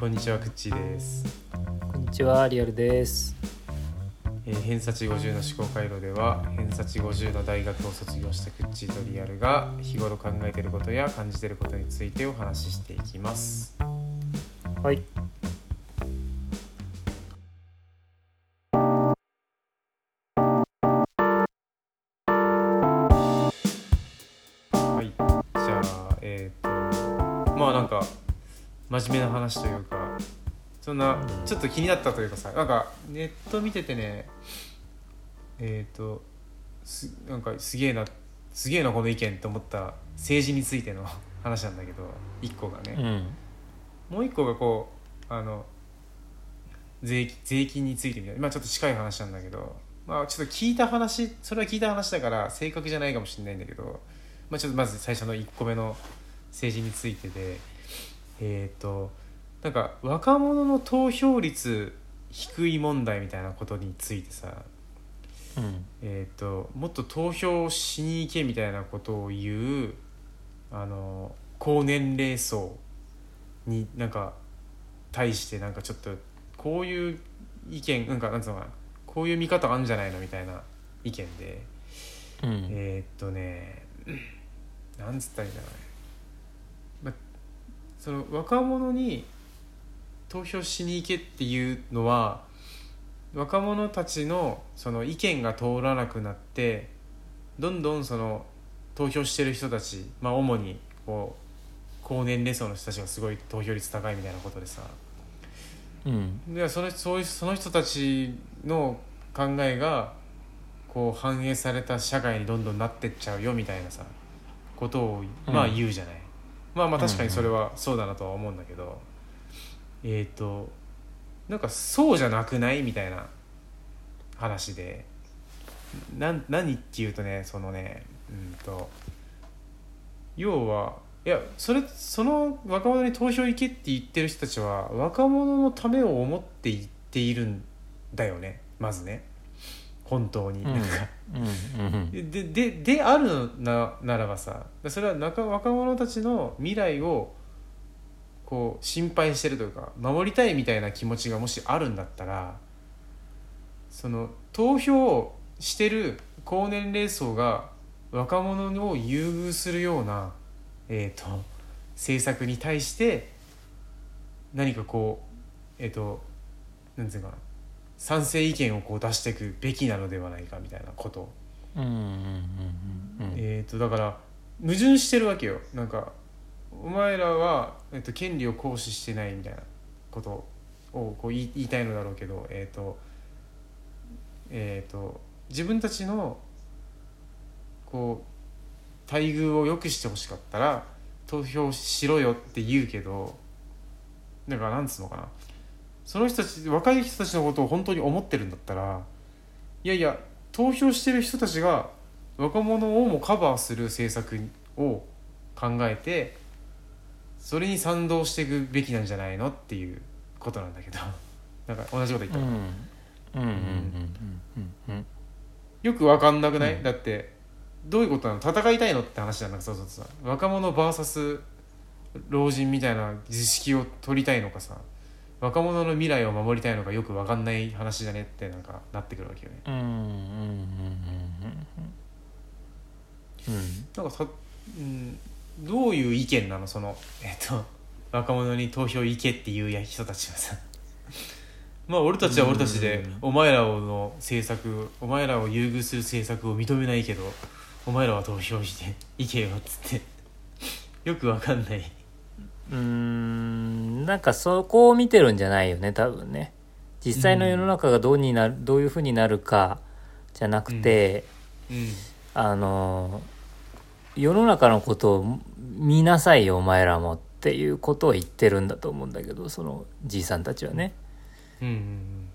こんにちはくっちーです、こんにちは、リアルです。えー、偏差値50の思考回路では偏差値50の大学を卒業したくっちーとリアルが日頃考えていることや感じていることについてお話ししていきますはい。はいじゃあえっ、とまあなんか真面目な話というかそんなちょっと気になったというかさなんかネット見ててねえっ、とすなんかすげえなすげえなこの意見と思った政治についての 話なんだけど一個がね、うん。もう一個がこうあの税金税金についてみたいなまあちょっと近い話なんだけどまあちょっと聞いた話それは聞いた話だから正確じゃないかもしれないんだけどまあちょっとまず最初の1個目の政治についてでえっ、となんか若者の投票率低い問題みたいなことについてさうん。えー、ともっと投票しに行けみたいなことを言うあの高年齢層になんか対してなんかちょっとこういう意見なんかなんつうのかなこういう見方あるんじゃないのみたいな意見でうん。えーっとねなんつったらいいんだろうね、ま、その若者に投票しに行けっていうのは若者たちのその意見が通らなくなってどんどんその投票してる人たちまあ主にこう高年齢層の人たちがすごい投票率高いみたいなことでさ。うん。でそのそういうその人たちの考えがこう反映された社会にどんどんなってっちゃうよみたいなさことをまあうん。言うじゃない、まあまあ確かにそれはそうだなとは思うんだけど、えっ、となんかそうじゃなくない？みたいな話で。なん何っていうとねそのねうんと要はいやそれその若者に投票行けって言ってる人たちは若者のためを思って言っているんだよね。まずね。本当に、うん。なんか。うん。ででであるなならばさそれは中若者たちの未来をこう心配してるというか守りたいみたいな気持ちがもしあるんだったらその投票してる高年齢層が若者を優遇するような、えー、と政策に対して何かこうえっ、となんていうかな賛成意見をこう出していくべきなのではないかみたいなことうん。うん。うん。えー、とだから矛盾してるわけよなんかお前らは、えっと権利を行使してないみたいなことをこう言い言いたいのだろうけどえっ、とえっ、と自分たちのこう待遇を良くしてほしかったら投票しろよって言うけどだからなんつうのかな。その人たち若い人たちのことを本当に思ってるんだったらいやいや投票してる人たちが若者をもカバーする政策を考えてそれに賛同していくべきなんじゃないのっていうことなんだけど なんか同じこと言ったうん。かな、うん。うん。うん。うん。よく分かんなくない、うんだってどういうことなの？戦いたいのって話なんだそうそうそう若者 VS 老人みたいな図式を取りたいのかさ若者の未来を守りたいのかよく分かんない話じゃねってなんかなってくるわけよねうん。うん。うん。うん。なんかさ、うん、どういう意見なの？そのえっと若者に投票行けっていうや人たちはさ。まあ俺たちは俺たちでうん。お前らの政策お前らを優遇する政策を認めないけどお前らは投票して行けよっつって。よくわかんない。うん。なんかそこを見てるんじゃないよね、多分ね。実際の世の中がどうになる、どういうふうになるかじゃなくて、うん。あの世の中のことを見なさいよお前らもっていうことを言ってるんだと思うんだけどそのじいさんたちはね。うん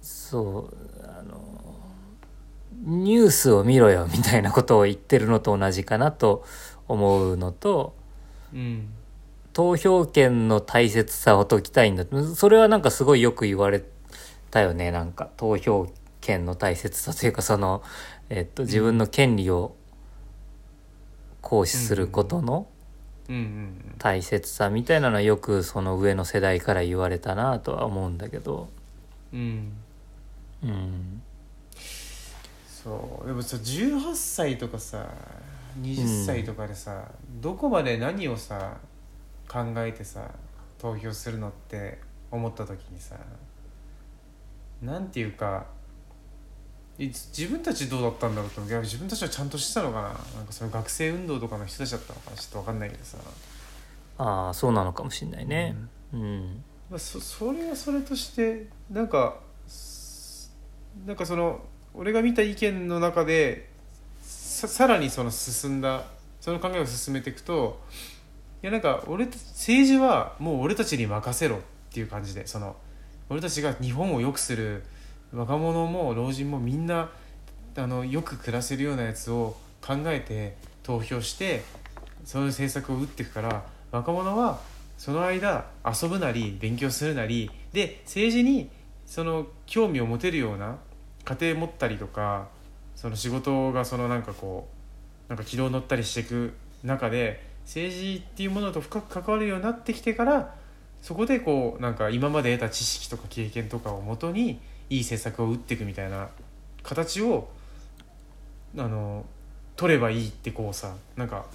そうあのニュースを見ろよみたいなことを言ってるのと同じかなと思うのとうん投票権の大切さを解きたいんだ。それはなんかすごいよく言われたよねなんか。投票権の大切さというかその、えっと、自分の権利を行使することのうんうん大切さみたいなのはよくその上の世代から言われたなとは思うんだけど。うん。うん。うんそう。でもさ18歳とかさ20歳とかでさ、どこまで何をさ考えてさ投票するのって思った時にさなんていうかい自分たちどうだったんだろうといや自分たちはちゃんとしてたのかな？なんかその学生運動とかの人たちだったのかな？ちょっと分かんないけどさ、ああそうなのかもしんないね。うん。まあ、そそれはそれとしてなんかすなんかその俺が見た意見の中でささらにその進んだその考えを進めていくといやなんか俺た政治はもう俺たちに任せろっていう感じでその俺たちが日本を良くする若者も老人もみんなあのよく暮らせるようなやつを考えて投票してそういう政策を打っていくから若者はその間遊ぶなり勉強するなりで政治にその興味を持てるような家庭持ったりとかその仕事がそのなんかこうなんか軌道乗ったりしていく中で政治っていうものと深く関わるようになってきてからそこでこうなんか今まで得た知識とか経験とかをもとにいい政策を打っていくみたいな形をあの取ればいいってこうさなんか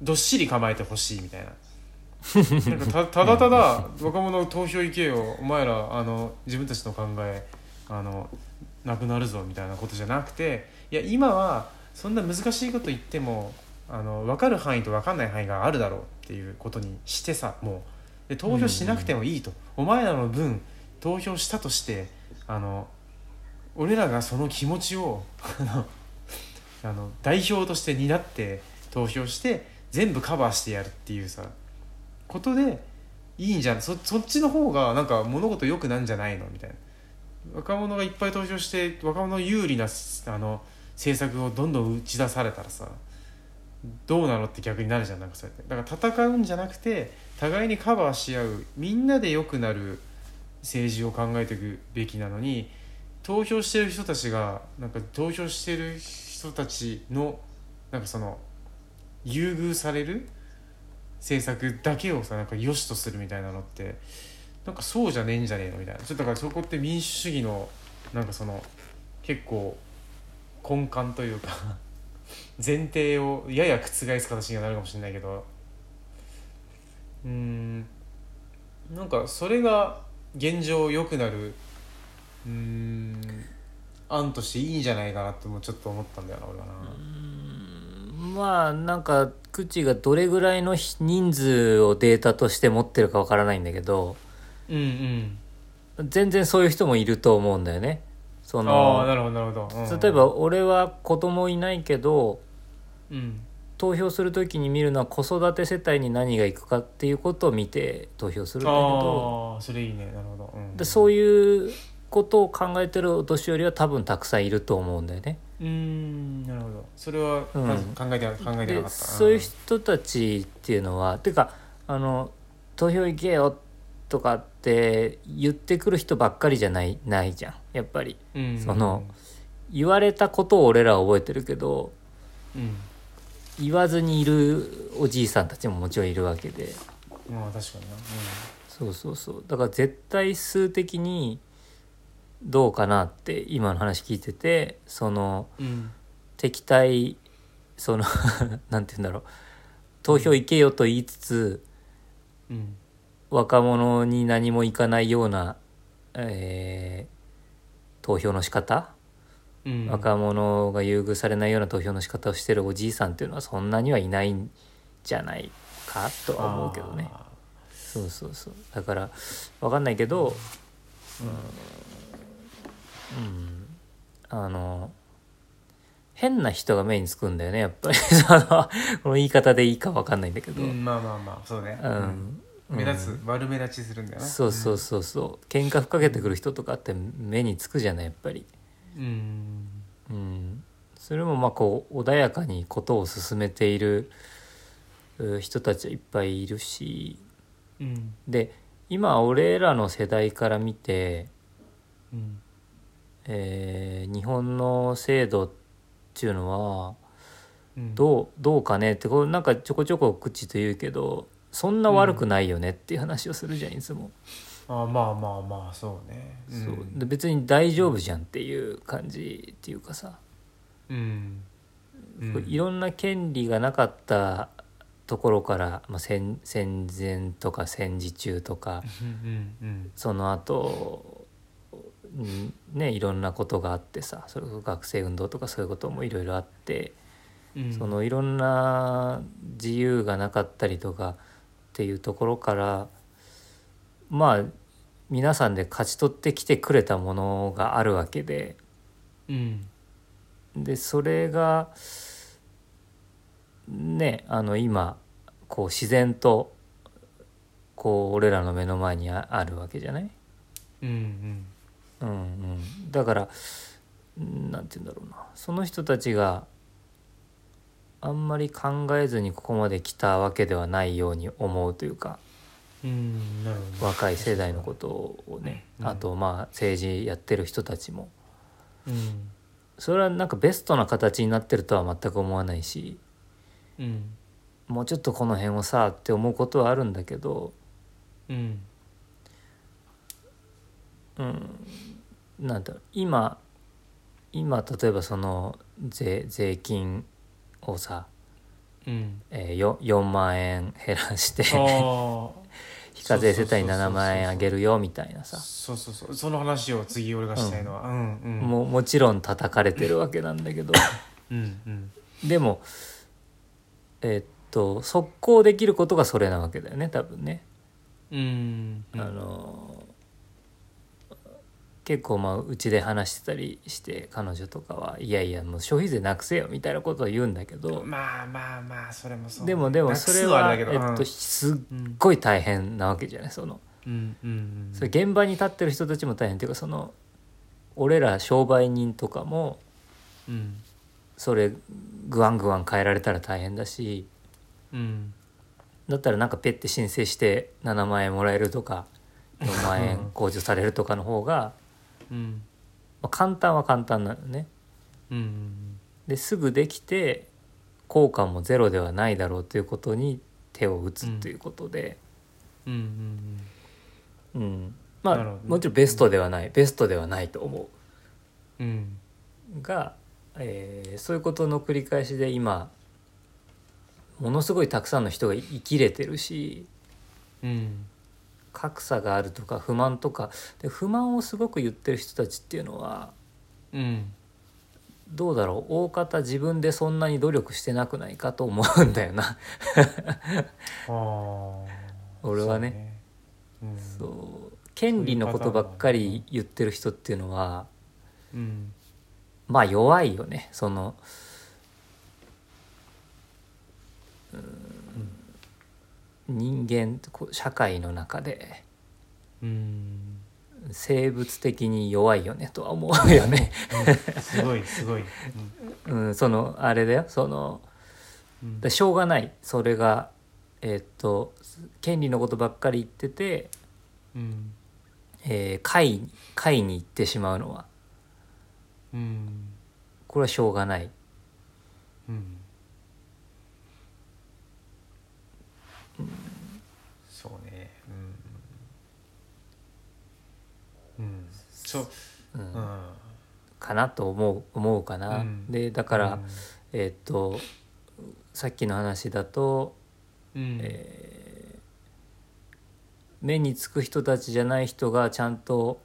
どっしり構えてほしいみたいな。なんかたただただ 若者投票行けよお前らあの自分たちの考えあのなくなるぞみたいなことじゃなくていや今はそんな難しいこと言ってもあの分かる範囲と分かんない範囲があるだろうっていうことにしてさもう。で投票しなくてもいいと、お前らの分投票したとしてあの俺らがその気持ちを あの代表として担って投票して全部カバーしてやるっていうさことでいいんじゃん。そそっちの方がなんか物事良くなんじゃないのみたいな。若者がいっぱい投票して若者有利なあの政策をどんどん打ち出されたらさどうなのって逆になるじゃんなんかそうやって。だから戦うんじゃなくて互いにカバーし合うみんなで良くなる政治を考えていくべきなのに投票してる人たちがなんか投票してる人たちのなんかその優遇される政策だけをさなんか良しとするみたいなのってなんかそうじゃねえんじゃねえのみたいな。ちょっとだからそこって民主主義のなんかその結構根幹というか 前提をやや覆す形になるかもしれないけど。うん。なんかそれが現状良くなるうーん案としていいんじゃないかなってもちょっと思ったんだよな俺はな。まあなんか口がどれぐらいの人数をデータとして持ってるかわからないんだけどうんうん全然そういう人もいると思うんだよね。そああのなるほどなるほど、うん例えば俺は子供いないけどうん投票する時に見るのは子育て世帯に何がいくかっていうことを見て投票するんだけどそれいいね。なるほど、うん、でそういうことを考えてるお年寄りは多分たくさんいると思うんだよね。うーんなるほど。それはうん。まず考えてな、考えてなでかった。そういう人たちっていうのはてかあの投票行けよとかって言ってくる人ばっかりじゃないないじゃんやっぱり。うん。その言われたことを俺らは覚えてるけどうん言わずにいるおじいさんたちももちろんいるわけで。まあ確かにな。そうそうそう。だから絶対数的にどうかなって今の話聞いててそのうん、うん敵対その なんて言うんだろう。投票行けよと言いつつうん。若者に何もいかないような、えー投票の仕方、うん、若者が優遇されないような投票の仕方をしてるおじいさんっていうのはそんなにはいないんじゃないかとは思うけどね。あそうそうそう。だから分かんないけどうん、うん、あの変な人が目につくんだよねやっぱり。そのこの言い方でいいか分かんないんだけど、ーうんまあまあまあそうね、うん。目立つ、悪目立ちするんだよな。そうそうそうそう。喧嘩ふっかけてくる人とかって目につくじゃないやっぱりうん。うん。それもまあこう穏やかにことを進めているう人たちはいっぱいいるし。うん。で今俺らの世代から見て、うん。えー日本の制度っていうのはうん。どうどうかねってこうなんかちょこちょこ口と言うけどそんな悪くないよねっていう話をするじゃんいつも、あまあまあまあそうね。そう。で別に大丈夫じゃんっていう感じっていうかさ、うん。うん。いろんな権利がなかったところから、まあ、戦戦前とか戦時中とかうんうんその後うんねいろんなことがあってさそれこそ学生運動とかそういうこともいろいろあって、うん。そのいろんな自由がなかったりとかっていうところからまあ皆さんで勝ち取ってきてくれたものがあるわけで。うん。でそれがねあの今こう自然とこう俺らの目の前にああるわけじゃない？うんうん。うんうん、だからうんなんて言うんだろうな。その人たちがあんまり考えずにここまで来たわけではないように思うというかうんなるほど若い世代のことをねうん。あとまあ政治やってる人たちも。うん。それはなんかベストな形になってるとは全く思わないしうん。もうちょっとこの辺をさって思うことはあるんだけどうん。うん。なんだろう今今例えばその税税金をさ、うん。えー、よ4万円減らしてあ非課税世帯に7万円あげるよみたいなあさ。そうそうそう。その話を次俺がしたいのは。うん。うんもうもちろん叩かれてるわけなんだけど。うんうん。でもえーっと速攻できることがそれなわけだよね多分ね。うんあの結構まあうちで話してたりして彼女とかはいやいやもう消費税なくせよみたいなことを言うんだけどまあまあまあそれもそうでもでもそれなはえっとすっうんごい大変なわけじゃない？そのうんうんうんそれ現場に立ってる人たちも大変っていうかその俺ら商売人とかもうん。それグワングワン変えられたら大変だしうん。だったらなんかペッて申請して7万円もらえるとか4万円控除されるとかの方が、うん。まあ、簡単は簡単なのね。うんですぐできて効果もゼロではないだろうということに手を打つということで、うんうんうん。まあもちろんベストではない、ベストではないと思う。ん。うが、えーそういうことの繰り返しで今ものすごいたくさんの人が生きれてるし。うん格差があるとか不満とか。で不満をすごく言ってる人たちっていうのはうん。どうだろう？大方自分でそんなに努力してなくないかと思うんだよな。俺はね。そう権利のことばっかり言ってる人っていうのはまあ弱いよね。そのうん人間社会の中でうん。生物的に弱いよねとは思うよね。すごいすごい。うん、そのあれだよ。そのうん。でしょうがない。それがえーっと権利のことばっかり言ってて、うん。えー、会に会に行ってしまうのは。うん。これはしょうがない。うんそうねうんうんそう。うん。うん。かなと思う思うかな。うん。でだから、うん。えーっとさっきの話だと、うん。えー目につく人たちじゃない人がちゃんと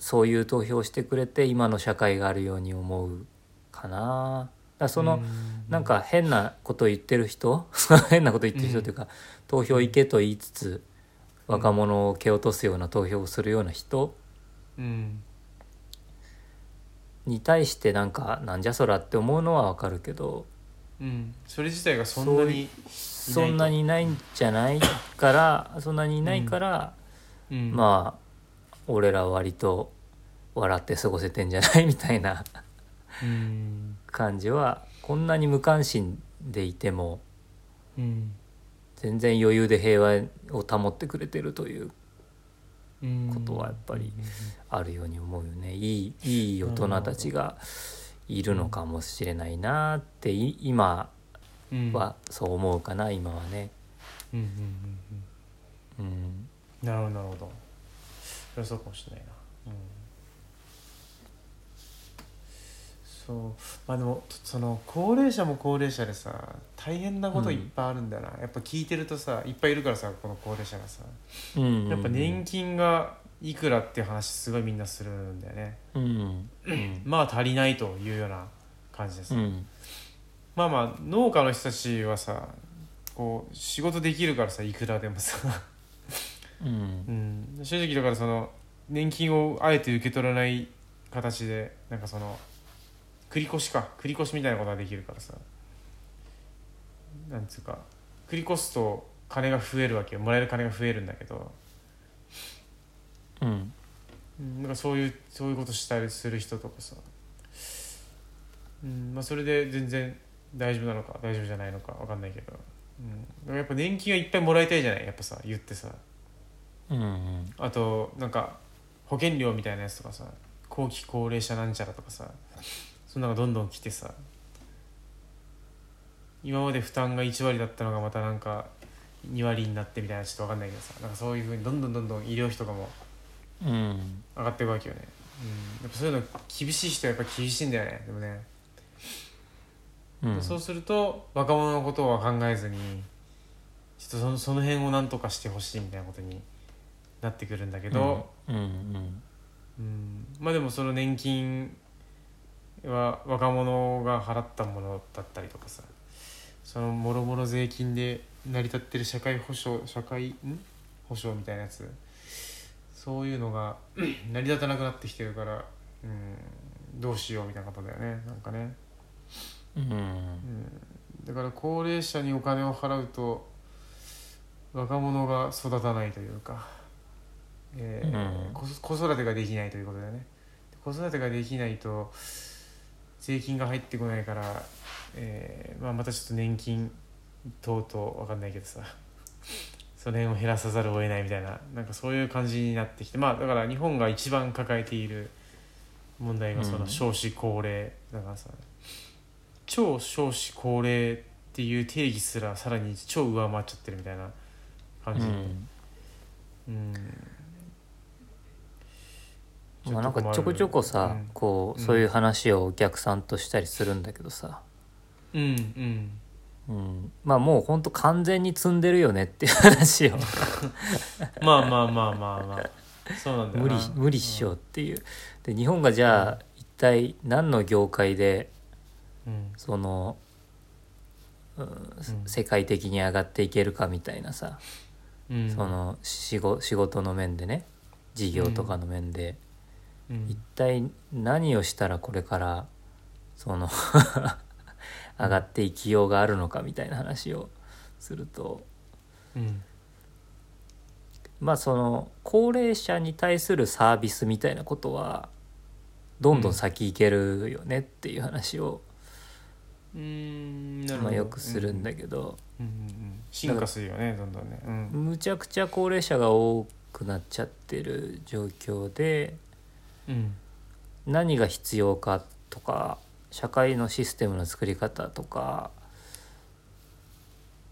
そういう投票をしてくれて今の社会があるように思うかな。だその、うん。なんか変なこと言ってる人 変なこと言ってる人というか、投票行けと言いつつ若者を蹴落とすような投票をするような人うん。に対してなんかなんじゃそらって思うのはわかるけどうん。それ自体がそんなにそんなにいないんじゃないからそんなにいないから、うん。まあ俺らは割と笑って過ごせてんじゃないみたいなうん。感じはこんなに無関心でいてもうん。全然余裕で平和を保ってくれてるといううんことはやっぱりあるように思うよね。いいいい大人たちがいるのかもしれないなってい今うん。はそう思うかな今はね。うんうんうんうん。うん。なるほどなるほど。それはそうかもしれないな。うんそう。まあでもその高齢者も高齢者でさ大変なこといっぱいあるんだよな、やっぱ聞いてるとさいっぱいいるからさこの高齢者がさ。うんやっぱ年金がいくらっていう話すごいみんなするんだよね。うんうん。まあ足りないというような感じです、うん。まあまあ農家の人たちはさこう仕事できるからさいくらでもさ、うん。うん、正直だからその年金をあえて受け取らない形でなんかその繰り越しか。繰り越しみたいなことができるからさ。なんつうか。繰り越すと金が増えるわけよ。もらえる金が増えるんだけど、うん。うん、なんかそういうそういうことしたりする人とかさ、うん。まあ、それで全然大丈夫なのか大丈夫じゃないのか分かんないけど、うん、やっぱ年金はいっぱいもらいたいじゃない？やっぱさ言ってさ。うん。あとなんか保険料みたいなやつとかさ。後期高齢者なんちゃらとかさそんなのがどんどん来てさ。今まで負担が1割だったのがまたなんか2割になってみたいなちょっと分かんないけどさ。なんかそういうふうにどんどんどんどん医療費とかもうん上がっていくわけよね、うん、やっぱそういうの厳しい人はやっぱ厳しいんだよね。でもね、うん。そうすると若者のことは考えずにちょっとそのその辺をなんとかしてほしいみたいなことになってくるんだけど、うん。うん。うん。まあでもその年金は若者が払ったものだったりとかさそのもろもろ税金で成り立ってる社会保障社会ん？保障みたいなやつ。そういうのが 成り立たなくなってきてるから、うん、どうしようみたいなことだよね。なんかね、うん。うん、だから高齢者にお金を払うと若者が育たないというか、えーうん。こ子育てができないということだよね。子育てができないと税金が入ってこないから、えーまあ、またちょっと年金等々わかんないけどさその辺を減らさざるを得ないみたいななんかそういう感じになってきてまあだから日本が一番抱えている問題がそうん。の少子高齢だからさ、超少子高齢っていう定義すらさらに超上回っちゃってるみたいな感じ、うん。うん。まあなんかちょこちょこさ、こううん。そういう話をお客さんとしたりするんだけどさ、うんうん。うん、まあもうほんと完全に積んでるよねっていう話を。まあまあまあまあまあ。そうなんだよ無な理無理っしょっていう。で日本がじゃあ一体何の業界でうん。その、うんん。世界的に上がっていけるかみたいなさ、うん。その仕事の面でね。事業とかの面で、うん。一体何をしたらこれからその上がっていきようがあるのかみたいな話をすると。うん。まあその高齢者に対するサービスみたいなことはどんどん先行けるよねっていう話を、うんまあ、よくするんだけど、うん。うんうん進化するよねどんどんね。うん。むちゃくちゃ高齢者が多くなっちゃってる状況でうん何が必要かとか社会のシステムの作り方とか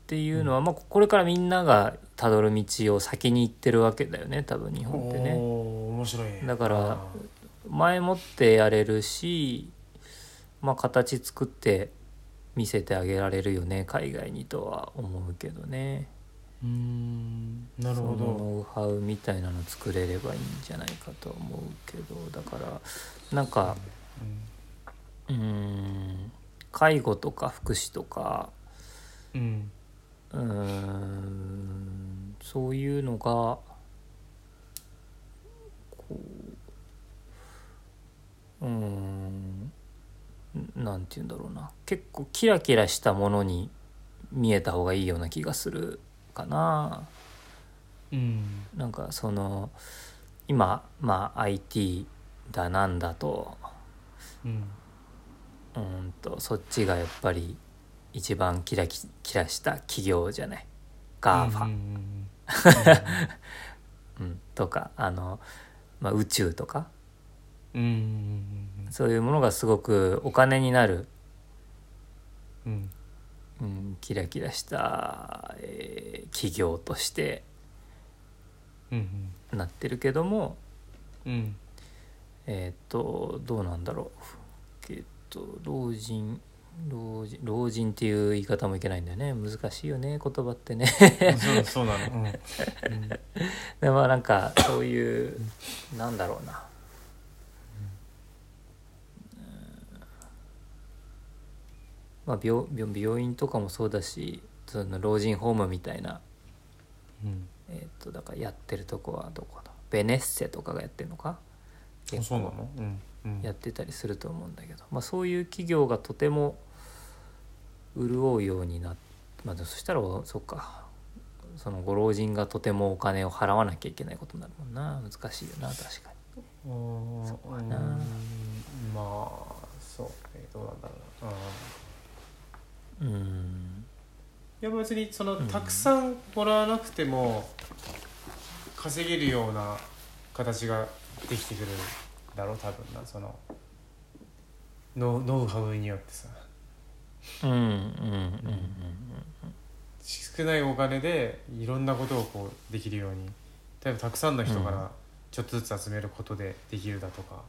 っていうのは、まあ、これからみんながたどる道を先に行ってるわけだよね多分日本ってね。面白いね。だからあ前もってやれるし、まあ、形作って見せてあげられるよね海外にとは思うけどね。ーうんなるほそのどノウハウみたいなの作れればいいんじゃないかと思うけどだからなんかうーん介護とか福祉とかうん。うーんそういうのがこううーんなんて言うんだろうな。結構キラキラしたものに見えた方がいいような気がするかな。うん。なんかその今まあ IT だなんだと。うん。うんとそっちがやっぱり一番キラキキラした企業じゃない？GAFA、うんうん とかあの、まあ、宇宙とか。うんうん。そういうものがすごくお金になる、うんうん、キラキラした、えー企業としてうんなってるけどもうん。うんえっ、とどうなんだろう。えっと老人老人老人っていう言い方もいけないんだよね。難しいよね言葉ってね。そうそうなの。うん。うん。でもなんかそういうなんだろうなまあ病病病院とかもそうだしその老人ホームみたいなうん。えっ、とだからやってるとこはどこだ？ベネッセとかがやってるのか？あそうなの？うんうん。やってたりすると思うんだけど、まあ、そういう企業がとても潤うようになっまあ、そしたらそっか。そのご老人がとてもお金を払わなきゃいけないことになるもんな。難しいよな確かに。そうかな。うんまあそうね。どうなんだろうなうん。うんいや別にその、うん。たくさんもらわなくても稼げるような形ができてくるだろう多分な。そのノウノウハウによってさ。うんうんうん少ないお金でいろんなことをこうできるように。例えばたくさんの人かうん。らちょっとずつ集めることでできるだとか、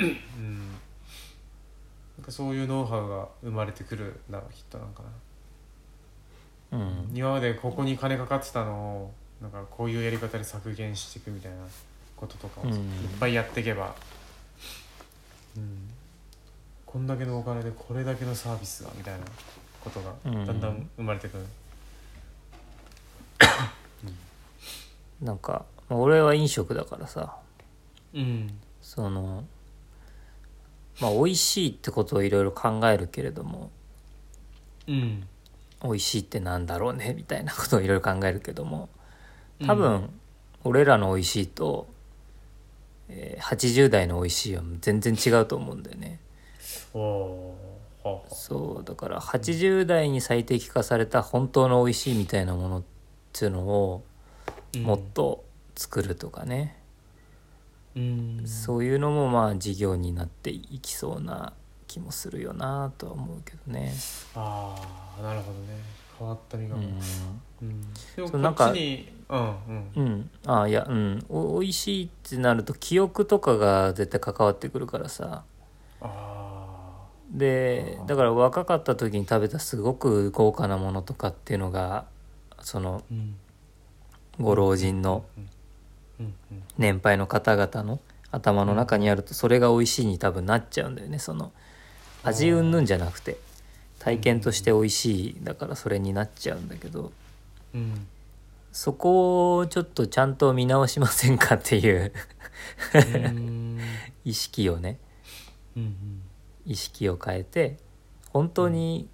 うん、なんかそういうノウハウが生まれてくるんだろうきっとなんかな。うん。うん今までここに金かかってたのをなんかこういうやり方で削減していくみたいなこととかをうん。いっぱいやっていけば、うん、こんだけのお金でこれだけのサービスがみたいなことがうん。だんだん生まれてくる。なんかまあ俺は飲食だからさ。うん。そのまあ美味しいってことをいろいろ考えるけれどもうん。美味しいってなんだろうねみたいなことをいろいろ考えるけども多う分俺らの美味しいと、えー80代の美味しいは全然違うと思うんだよね。そうだから80代に最適化された本当の美味しいみたいなものっていうのをもっと作るとかね、うんそういうのもまあ事業になっていきそうな気もするよなとは思うけどね。ああなるほどね。変わった見方、うん。うん。でもそうなんかこっちにうんうん。うん、あいやうん。お美味しいってなると記憶とかが絶対関わってくるからさ。あでだから若かった時に食べたすごく豪華なものとかっていうのがそのご老人の年配の方々の頭の中にあるとそれが美味しいに多分なっちゃうんだよね。その味うんぬんじゃなくて体験として美味しいだからそれになっちゃうんだけどうんそこをちょっとちゃんと見直しませんかっていううん。意識をね。うん意識を変えて本当に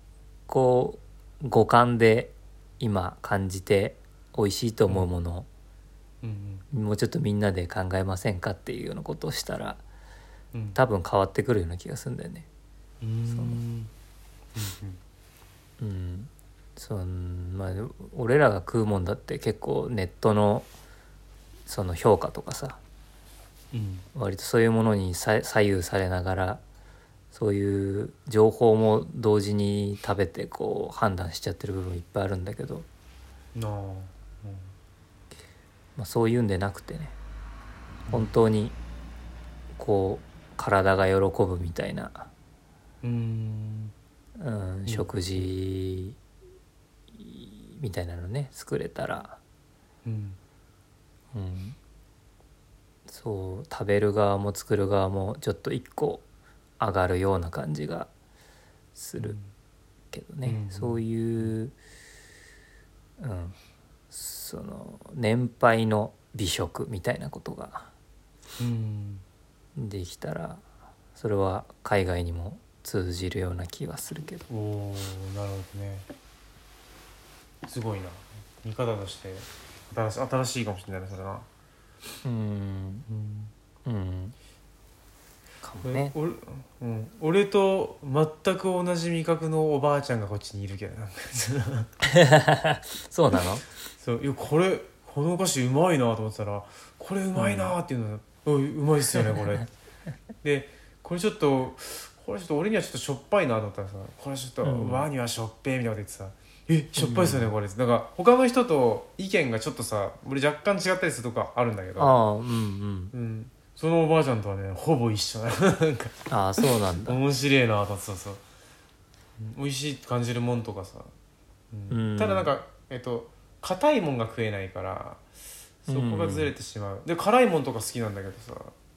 こう五感で今感じて美味しいと思うものうんをもうちょっとみんなで考えませんかっていうようなことをしたらうん。多分変わってくるような気がするんだよね。うん。その。うんうん、そのまあ俺らが食うもんだって結構ネットのその評価とかさうん。割とそういうものにさ左右されながらそういう情報も同時に食べてこう判断しちゃってる部分いっぱいあるんだけど、まあ、そういうんでなくてね本当にこう体が喜ぶみたいな、うん。うん、食事みたいなのね作れたら、うん。うん、そう食べる側も作る側もちょっと一個上がるような感じがするけどね、うん。そういう、うん、その年配の美食みたいなことがうん。できたらそれは海外にも通じるような気はするけど。おおなるほどね。すごいな。見方として新し新しいかもしれないねそれなうん。うんかもね。俺うん、俺と全く同じ味覚のおばあちゃんがこっちにいるけどな。ん かそうなの？そういやこれこのお菓子うまいなと思ってたらこれうまいなっていうの、おいうまいっすよねこれ。でこれちょっとこれちょっと俺にはちょっとしょっぱいなと思ったらさこれちょっとうん。和にはしょっぺーみたいなこと言ってさ「えしょっぱいっすよねこれ」なんか他の人と意見がちょっとさ俺若干違ったりするとかあるんだけど、ああうんうん。うん、そのおばあちゃんとはねほぼ一緒な なんか。ああそうなんだ。面白いなとそうそう。美味しいって感じるもんとかさ、うん。うん。ただなんかえっと硬いもんが食えないからそこがずれてしまう、で辛いもんとか好きなんだけどさ、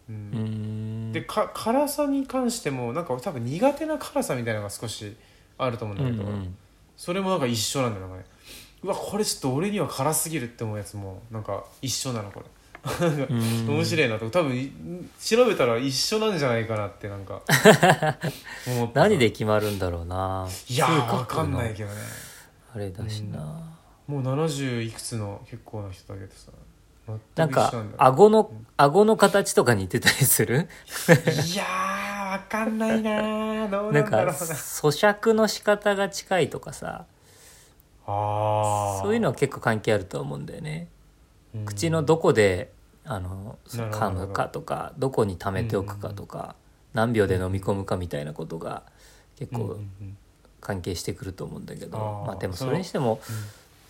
うん。でか辛さに関してもなんか多分苦手な辛さみたいなのが少しあると思うんだけど、うんうん。それもなんか一緒なんだよね。うわこれちょっと俺には辛すぎるって思うやつもなんか一緒なのこれ。うん面白いなと。多分い調べたら一緒なんじゃないかなってなんか。何で決まるんだろうな。いやわかんないけどね。あれだしな、もう70いくつの結構な人だけどさ。な全んか顎の顎の形とか似てたりする？いやーわかんないなー。どうなんんだろうな。咀嚼の仕方が近いとかさあーそういうのは結構関係あると思うんだよねうん口のどこであの噛むかとかど。こに溜めておくかとか何秒で飲み込むかみたいなことが結構関係してくると思うんだけど、まあでもそれにしても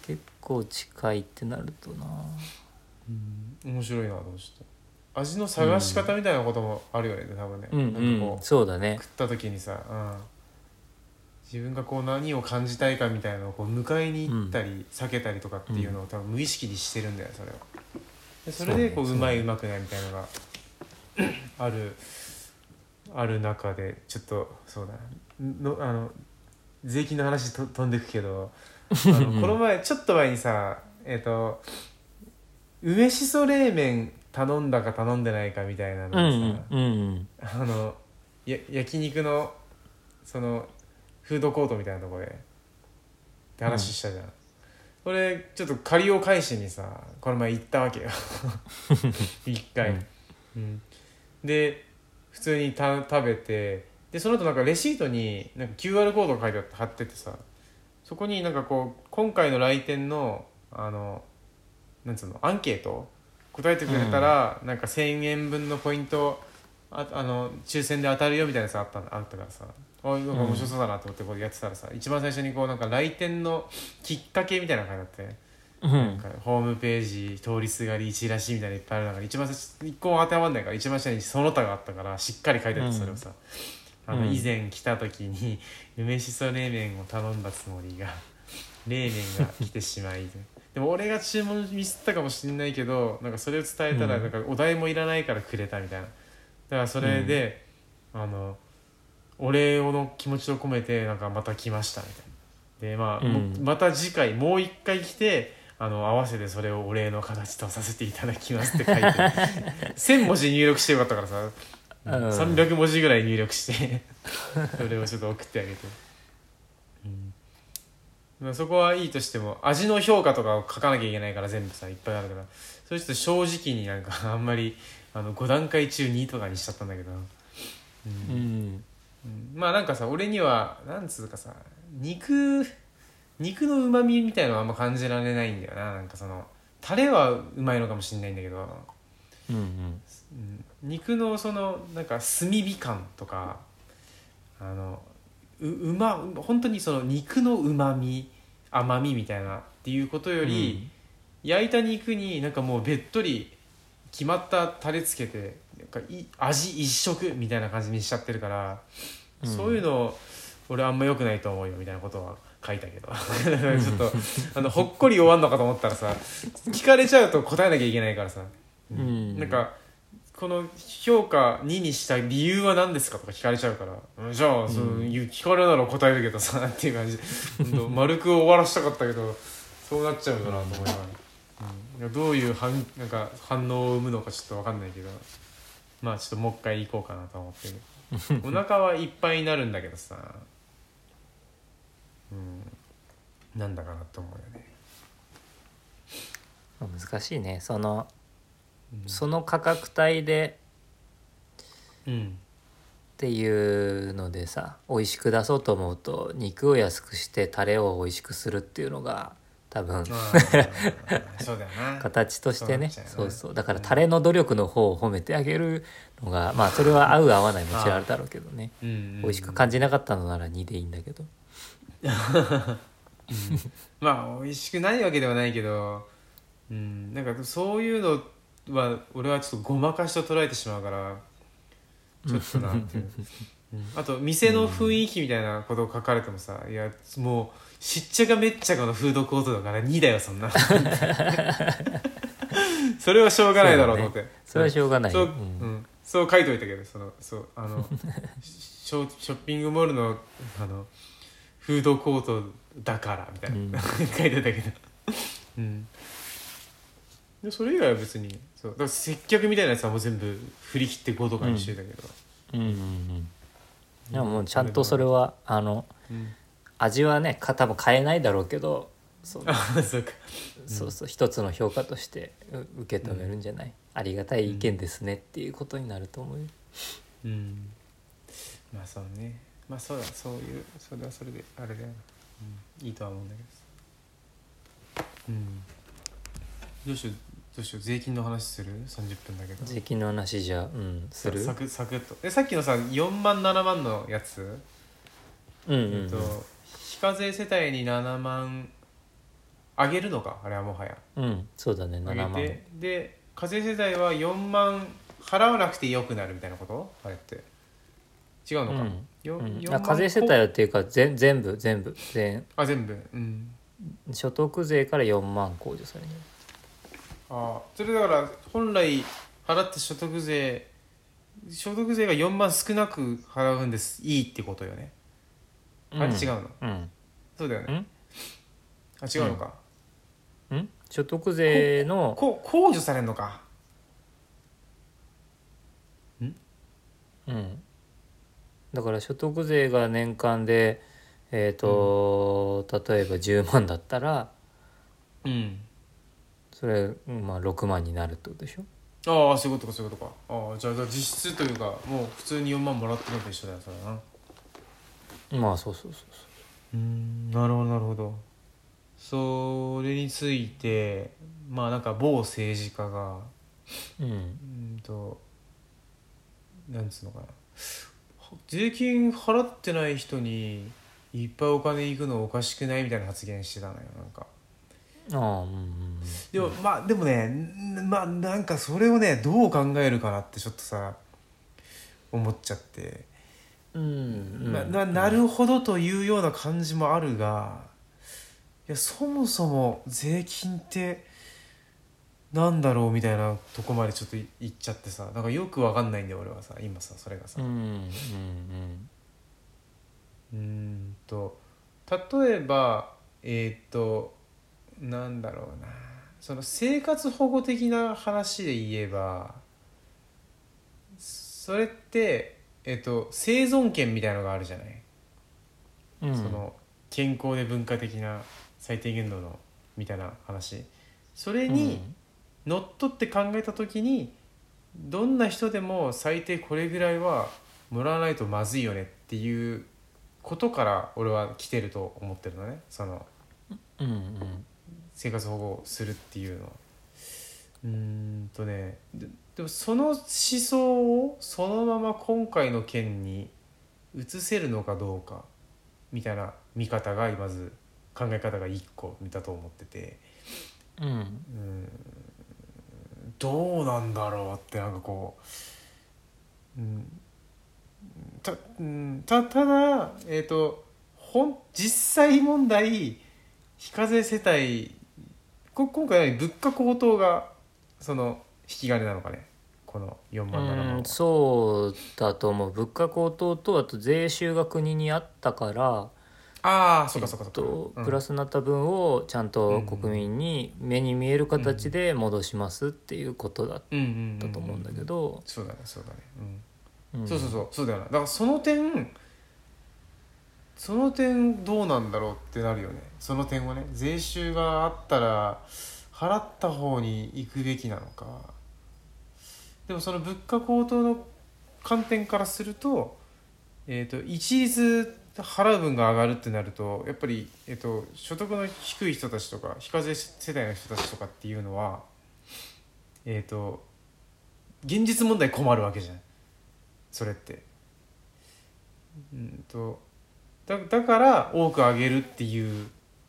結構近いってなるとな。うん。面白いなと思って。味の探し方みたいなこともあるよね多分ね、うんうなんかこんそうだね。食った時にさ、うん、自分がこう何を感じたいかみたいなのをこう迎えに行ったり、避けたりとかっていうのを多分無意識にしてるんだよそれは。でそれでこうそうまいうまくないみたいなのがあるある中でちょっとそうだな。のあの税金の話と飛んでくけどあの この前ちょっと前にさえっ、と梅しそ冷麺頼んだか頼んでないかみたいなのさ、んうんうん。あのや焼肉のそのフードコートみたいなところで。って話したじゃん、これちょっと借りを返しにさこの前行ったわけよ。一回、うん。うん。で普通にた食べてでその後なんかレシートになんか QR コードが書いてあって貼っててさそこになんかこう今回の来店のあのなんつうのアンケート答えてくれたら、なんか1,000円分のポイントああの抽選で当たるよみたいなやつあったあったからさあなんか面白そうだなと思ってこうやってたらさ、一番最初にこうなんか来店のきっかけみたいなのが書いてあって。うなんんかホームページ通りすがりチラシみたいなのいっぱいある中で一番最初一個も当てはまんないから一番下にその他があったからしっかり書いてあってそれをさ、あのうん以前来た時に梅しそ冷麺を頼んだつもりが冷麺が来てしまいで。も俺が注文ミスったかもしれないけどなんかそれを伝えたらうん。なんかお題もいらないからくれたみたいな。だからそれで、あのお礼の気持ちを込めてなんかまた来ましたみたいな。でまあ、うん。もまた次回もう一回来てあの合わせてそれをお礼の形とさせていただきますって書いて1000 文字入力してよかったからさ、うん。300文字ぐらい入力してそれをちょっと送ってあげて、うん。まあ、そこはいいとしても味の評価とかを書かなきゃいけないから全部さいっぱいあるから。それちょっと正直になんかあんまりあの5段階中2とかにしちゃったんだけど、うん。うんうん。まあなんかさ俺にはなんつうかさ肉肉のうまみみたいのはあんま感じられないんだよな。なんかそのタレはうまいのかもしれないんだけど、うんうん、肉のそのなんか炭火感とかあのううま本当にその肉のうまみ甘みみたいなっていうことより、焼いた肉になんかもうべっとり決まったタレつけてなんかい味一色みたいな感じにしちゃってるから、うん。そういうの俺あんま良くないと思うよみたいなことは書いたけど。ちょっとあのほっこり終わんのかと思ったらさ聞かれちゃうと答えなきゃいけないからさ、うん。なんかこの評価2にした理由は何ですかとか聞かれちゃうから。うんじゃあ、そういう聞かれるなら答えるけどさっていう感じ。丸く終わらしたかったけどそうなっちゃうんだなと思いながら、どういう反なんか反応を生むのかちょっと分かんないけどまあちょっともう一回行こうかなと思って。る お腹はいっぱいになるんだけどさ。うん。なんだかなと思うよね、難しいね。そのうん。その価格帯でうん。っていうのでさ美味しく出そうと思うと肉を安くしてタレを美味しくするっていうのが多分。うん。そうだよな。形としてね。そうそうだからタレの努力の方を褒めてあげるのがまあそれは合う合わないもちろんあるだろうけどね。うんうんうん。美味しく感じなかったのなら2でいいんだけど。まあ美味しくないわけではないけどうん。なんかそういうのは俺はちょっとごまかしと捉えてしまうからちょっとなっていう、うん。あと店の雰囲気みたいなことを書かれてもさいやもうしっちゃかめっちゃかのフードコートだから2だよそんな それはしょうがないだろうと思って。それはしょうがない。そう,、ううん。んそう書いといたけどそのそうあのショショッピングモールのあのフードコートだからみたいな、うん。書いてたけどうん。でそれ以外は別にそう。だから接客みたいなやつはもう全部振り切って5とかにしてたけど、うんうん。うん。でももうちゃんとそれはあのうん味はねか多分変えないだろうけどそ そうか。そうそう一つの評価としてう受け止めるんじゃない、ありがたい意見ですねっていうことになると思うよ。うん。まあそうね。まあそうだ。そういうそれはそれであれだよな、うん、いいとは思うんだけどうん。どうしようどうしよう。税金の話する？30分だけど。税金の話じゃうんする？サクサクっと。えさっきのさ4万7万のやつ、うんうん、うん。えっと非課税世帯に7万あげるのかあれはもはや。うん、そうだね7あげ万。てで課税世帯は4万払わなくてよくなるみたいなこと？あれって。違うのか、うん。ようん。4あ課税世帯はっていうか全全部全部。全あ全部。うん。所得税から4万控除される。ああそれだから本来払った所得税所得税が4万少なく払うんです。いいってことよねあれ違うの、うん。そうだよね。ん？あ違うのか、ん。所得税のこう控除されるのか。うん？だから所得税が年間でえっ、と、例えば10万だったらうん。それまあ6万になるってことでしょ？ああそういうことかそういうことか。ああじゃあじゃあ実質というかもう普通に4万もらってるのと一緒だよそれはなまあそうそうそうう。んなるほど。なるほどそれについてまあなんか某政治家がそううん。うんとなんつうのかな。税金払ってない人にいっぱいお金いくのおかしくないみたいな発言してたのよなんか。ああうんうんでもまあでもねんまあなんかそれをねどう考えるかなってちょっとさ思っちゃって、なななるほどというような感じもあるがいやそもそも税金ってなんだろうみたいなとこまでちょっといいっちゃってさなんかよくわかんないんだよ俺はさ今さそれがさ。うんうんうーんと例えばえっ、となんだろうな。その生活保護的な話で言えばそれって、えっと生存権みたいのがあるじゃない、うん。うんその健康で文化的な最低限度のみたいな話。それにのっとって考えた時にどんな人でも最低これぐらいはもらわないとまずいよねっていうことから俺は来てると思ってるのね。そのうんうん。生活保護をするっていうのは。うーんとねででもその思想をそのまま今回の件に移せるのかどうかみたいな見方がまず考え方が一個だと思ってて。うん。うーん。どうなんだろうってなんかこう、うん、たうん。たただえっ、とほん実際問題非課税世帯こ今回は物価高騰がその引き金なのかね？この4万7万そうだと思う。物価高騰とあと税収が国にあったからああそうかそうかそうか、プラスになった分をちゃんと国民に目に見える形で戻しますっていうことだったと思うんだけど、そうだねそうだね。うん。うん。そうそうそう。そうだよな。だからその点その点どうなんだろうってなるよね。その点はね税収があったら払った方に行くべきなのかでもその物価高騰の観点からすると,、えー、と一律払う分が上がるってなるとやっぱり、えっと、所得の低い人たちとか非課税世帯の人たちとかっていうのはえっと現実問題困るわけじゃん。それって。うんとだだから多く上げるっていう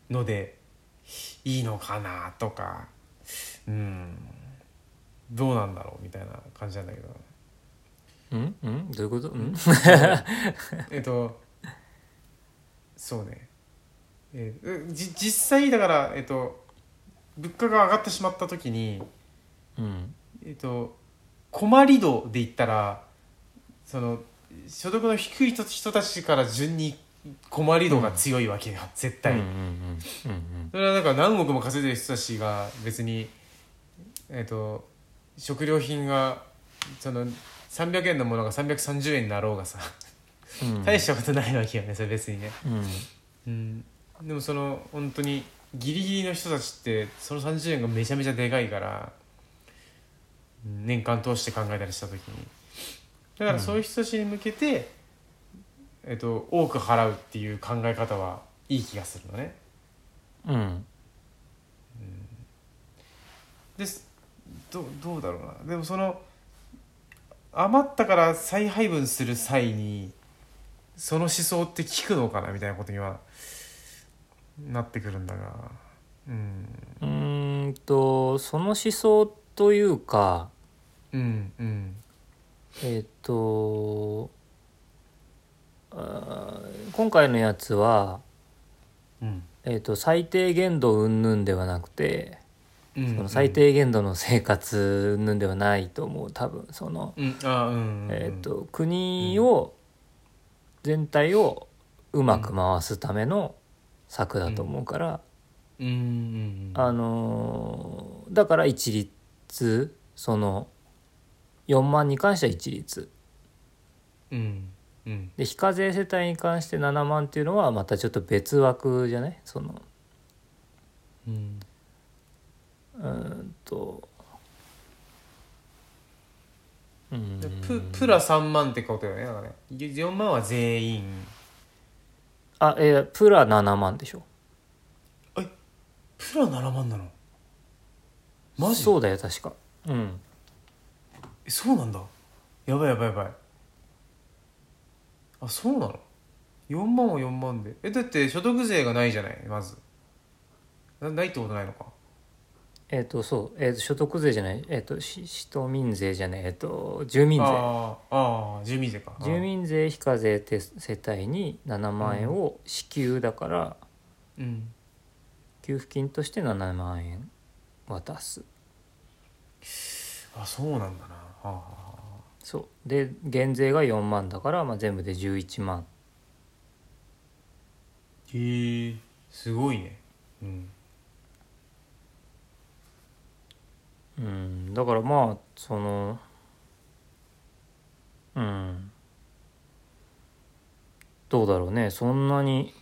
のでいいのかなとか。うん。どうなんだろうみたいな感じなんだけど。うん？うん？どういうこと？うん？えっとそうね、えーじ実際だからえっと物価が上がってしまった時にうん。えっと困り度で言ったらその所得の低い人人たちから順に困り度が強いわけよ、絶対、うんうんうんうん。それはなんか何億も稼いでる人たちが別にえっ、と食料品がその300円のものが330円になろうがさ。うん。うん大したことないわけよねそれ別にね。うん。うん。でもその本当にギリギリの人たちってその30円がめちゃめちゃでかいからうん年間通して考えたりした時に。だからそういう人たちに向けて、えっと、多く払うっていう考え方はいい気がするのね。うん。ですどどうだろうな。でもその余ったから再配分する際にその思想って効くのかなみたいなことにはなってくるんだが。うん。うーんとその思想というかうんうん。えっ、とあー今回のやつは、うん。えー、と最低限度云々ではなくてうんその最低限度の生活云々ではないと思う多分その、えー、と国を全体をうまく回すための策だと思うから、あのーだから一律その4万に関しては一律。うんうん。で非課税世帯に関して7万っていうのはまたちょっと別枠じゃない？そのうんうーんとうん。でププラ3万ってことよねだからね。4万は全員。あえープラ7万でしょ。プラ7万なの？マジ？そうだよ確か。うん。えそうなんだ。やばいやばいやばい。あそうなの？4万は4万で。えだって所得税がないじゃないまず。なないってことないのかえっ、とそう、えーと所得税じゃないえっ、とし市都民税じゃないえっ、と住民税。ああ住民税か。住民税非課税て世帯に7万円を支給だから、うん。給付金として7万円渡す。あそうなんだな。はあ、はあ、そう。で減税が4万だから、まあ、全部で11万。へえすごいね。うんうん。だからまあそのうん。どうだろうね。そんなに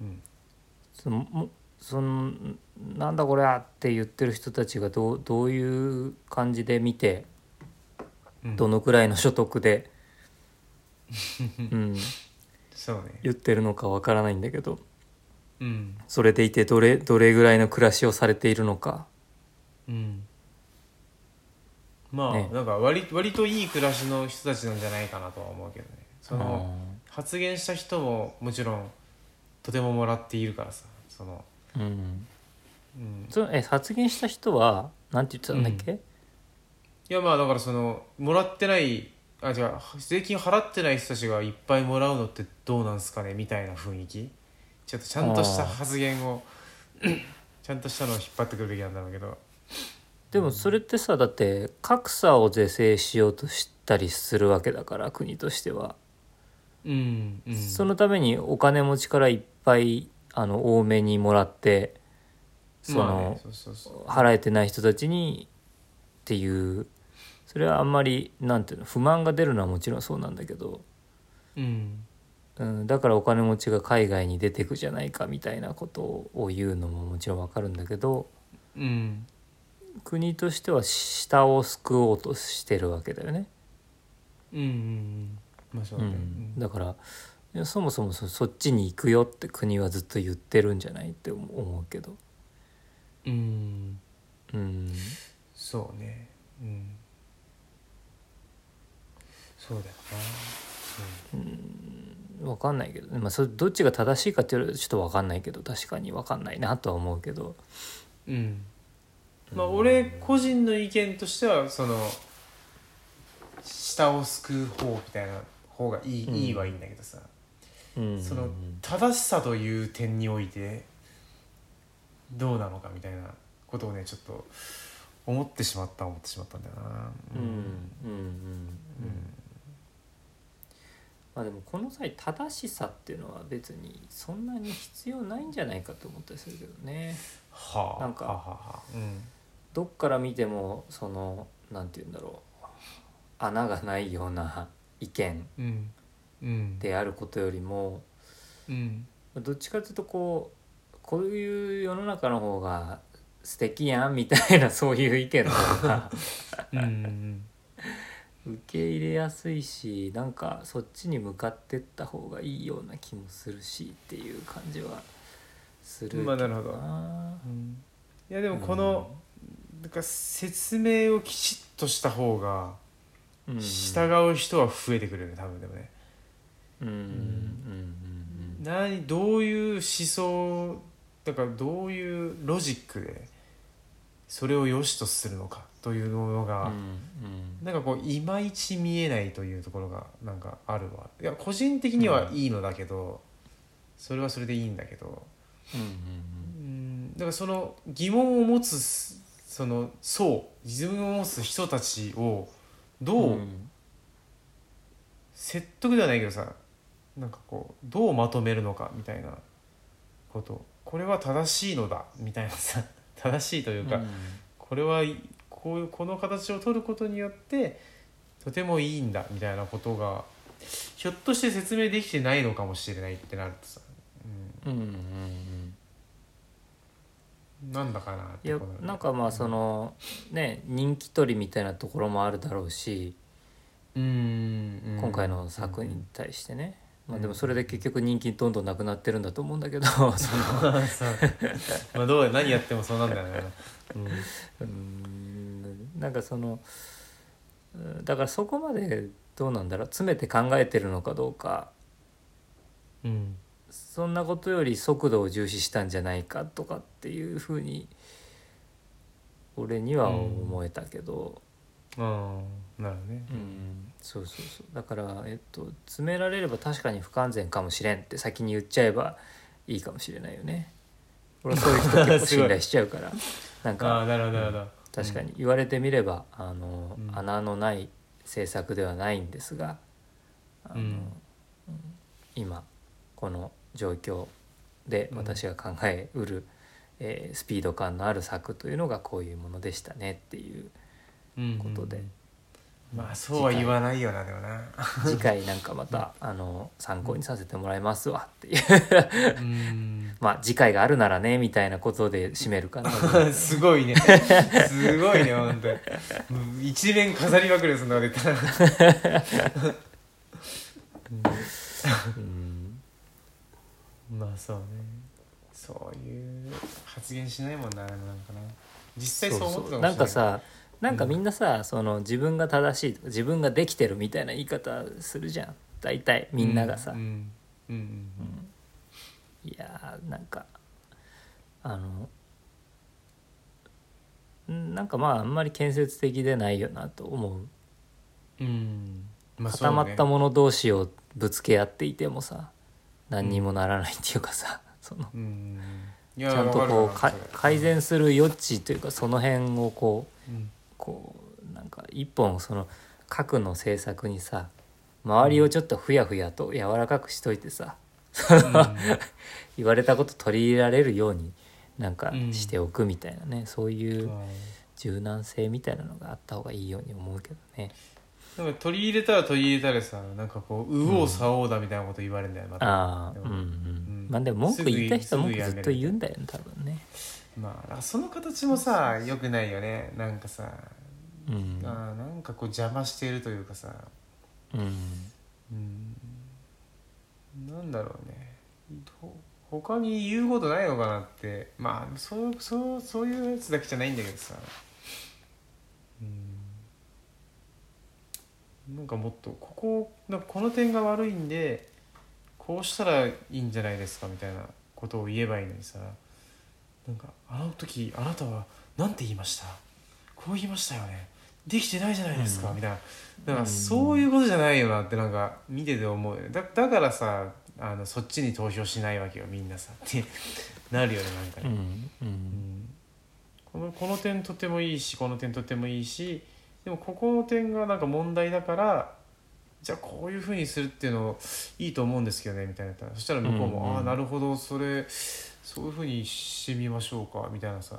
うん。そのもそのなんだこれはって言ってる人たちがどうどういう感じで見てうん。どのくらいの所得で、うん、そうね。言ってるのかわからないんだけどうん。それでいてどれどれぐらいの暮らしをされているのか。うん。まあ、ね。なんか割割といい暮らしの人たちなんじゃないかなとは思うけどね。その発言した人ももちろんとてももらっているからさその、うん。うん、そのえ発言した人はなんて言ってたんだっけ、いやまあだからそのもらってないあ違う税金払ってない人たちがいっぱいもらうのってどうなんすかね？みたいな雰囲気ちょっとちゃんとした発言をちゃんとしたのを引っ張ってくるべきなんだろうけど。でもそれってさだって格差を是正しようとしたりするわけだから国としては、うん、うん、そのためにお金持ちからいっぱいあの多めにもらってその、払えてない人たちにっていうそれはあんまりなんていうの不満が出るのはもちろんそうなんだけど、うんうん、だからお金持ちが海外に出てくじゃないかみたいなことを言うのももちろんわかるんだけどうん。国としては下を救おうとしてるわけだよね。うんうんうん。まあそうだね、うん、だからそもそもそそっちに行くよって国はずっと言ってるんじゃないって思思うけど。うん。うん。そうね。うん。そうだよ分かんないけどね、まあ、それどっちが正しいかっていうとちょっと分かんないけど確かに分かんないなとは思うけど。なうん。まあ俺個人の意見としてはその下をすくう方みたいな方がいい,、うん。いいはいいんだけどさ。うん。その正しさという点においてどうなのかみたいなことをねちょっと思ってしまった思ってしまったんだよな。うんうんうん。うんまあでもこの際正しさっていうのは別にそんなに必要ないんじゃないかと思ったりするけどね。はあなんかはあはあはあうん。どっから見てもそのなんて言うんだろう穴がないような意見であることよりもうん。どっちかというとこうこういう世の中の方が素敵やんみたいなそういう意見の方がうんうん受け入れやすいしなんかそっちに向かってった方がいいような気もするしっていう感じはするまあなるほど。うん。いやでもこの、なんか説明をきちっとした方がうん。従う人は増えてくるよね多分でもね。うん。うん。うん。何どういう思想だからどういうロジックでそれを良しとするのかというのうんうん。が、なんかこういまいち見えないというところがなんかあるわ。いや個人的にはいいのだけど、それはそれでいいんだけど。うんうんだからその疑問を持つその層自分を持つ人たちをどう、ん。説得ではないけどさなんかこうどうまとめるのかみたいなこと。これは正しいのだみたいなさ正しいというか、これはいこういうこの形を取ることによってとてもいいんだみたいなことがひょっとして説明できてないのかもしれないってなるとさ、うん。うんうんうん、なんだかなっいやてこうなんかまあそのね人気取りみたいなところもあるだろうしうんうん今回の作に対してね、まあ、うんでもそれで結局人気どんどんなくなってるんだと思うんだけど まあどう何やってもそうなんだよね、うん。なんかそのうんだからそこまでどうなんだろう。詰めて考えてるのかどうか。うん。うん、そんなことより速度を重視したんじゃないかとかっていうふうに俺には思えたけど、ああなるほどね。うんそうそうそう。だから、えっと、詰められれば確かに不完全かもしれんって先に言っちゃえばいいかもしれないよね。俺はそういう人結構信頼しちゃうから。なんあかあなるほどなるほど。確かに。言われてみればあの、うん。穴のない政策ではないんですがあの、うん。うん今この状況でうん。私が考えうる、えースピード感のある策というのがこういうものでしたねっていううん。ことでまあそうは言わないよなでもな。次回なんかまたあの参考にさせてもらいますわっていう。うん。まあ次回があるならねみたいなことで締めるかな。すごいね。すごいね本当に。うん一面飾りまくるそんなこと言ったら。うん。まあそうね。そういう発言しないもんななんかな。実際そう思ってたかもしれない。なんかさなんかみんなさ、その自分が正しいとか自分ができてるみたいな言い方するじゃん。大体みんながさ、うんうんうんいやーなんかあのんなんかまああんまり建設的でないよなと思う。うん。うんまあ固まったももの同士をぶつけ合っていてもさ何にもならないっていうかさ、そのうん。いちゃんとわかるこうかわそれ改善する余地というかその辺をこううんこうなんか一本その核の政策にさ周りをちょっとふやふやと柔らかくしといてさ、言われたこと取り入れられるようになんかうんしておくみたいなね、そういううん柔軟性みたいなのがあった方がいいように思うけどね。なんか取り入れたら取り入れたらさなんかこう右往左往だみたいなこと言われるんだよまた。ああでもうんうん、ん。まあでも文句言った人は文句ずっと言うんだよね多分ね。まあその形もさよくないよね。なんかさうん。あなんかこう邪魔しているというかさ。うん。うんなんだろうね。ほ他に言うことないのかなって。まあそうそうそういうやつだけじゃないんだけどさ。うん。なんかもっとこここの点が悪いんでこうしたらいいんじゃないですかみたいなことを言えばいいのにさ。なんかあの時あなたは何て言いました？こう言いましたよね。できてないじゃないですか、うん。みたいな。だからそういうことじゃないよなってなんか見てて思うよ。だだからさあのそっちに投票しないわけよみんなさって。なるよねなんかね、うんううん。んこのこの点とてもいいしこの点とてもいいしでもここの点がなんか問題だからじゃあこういうふうにするっていうのいいと思うんですけどねみたいなそしたら向こうも「うんうんああなるほどそれそういうふうにしてみましょうか」みたいなさ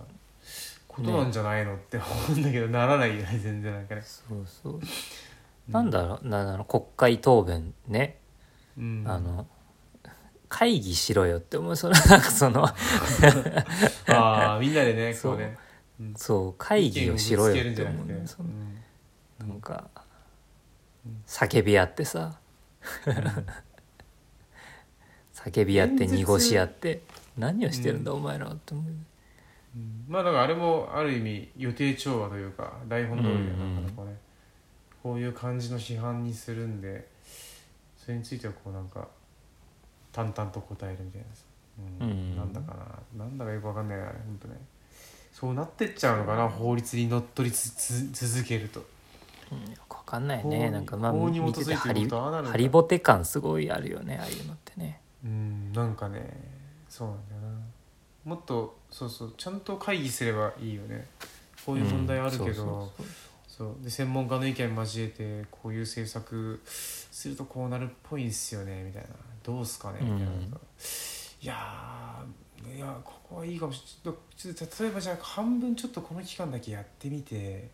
ことなんじゃないのって思うんだけどならないよね全然なんかね。そうそう。なんだろうなんだろう国会答弁ね。うん、あの会議しろよって思うそのなんかその。ああみんなでね そう。ね、うん。そう会議をしろよって思う。そのうん。なんかうん。叫び合ってさ。叫び合って濁し合って。何をしてるんだお前らはって思う。うんまあだからあれもある意味予定調和というか台本通りでうんうんなん。かこうね、こういう感じの批判にするんでそれについてはこうなんか淡々と答えるみたいなさ、うん。うんなんだかな。なんだかよくわかんないなあれ本当ね。そうなってっちゃうのかな法律にのっとりつつ続けると。うん。よくわかんないね。なんかまあ法に見基づいてるててハリハリボテ感すごいあるよねああいうのってね。うん。なんかねそうなんだよな。もっとそうそうちゃんと会議すればいいよね。こういう問題あるけど、うんそうで専門家の意見交えてこういう政策するとこうなるっぽいんすよねみたいな。どうすかねみたいな、うんいやーいやここはいいかもしれない。ちょっと例えばじゃあ半分ちょっとこの期間だけやってみて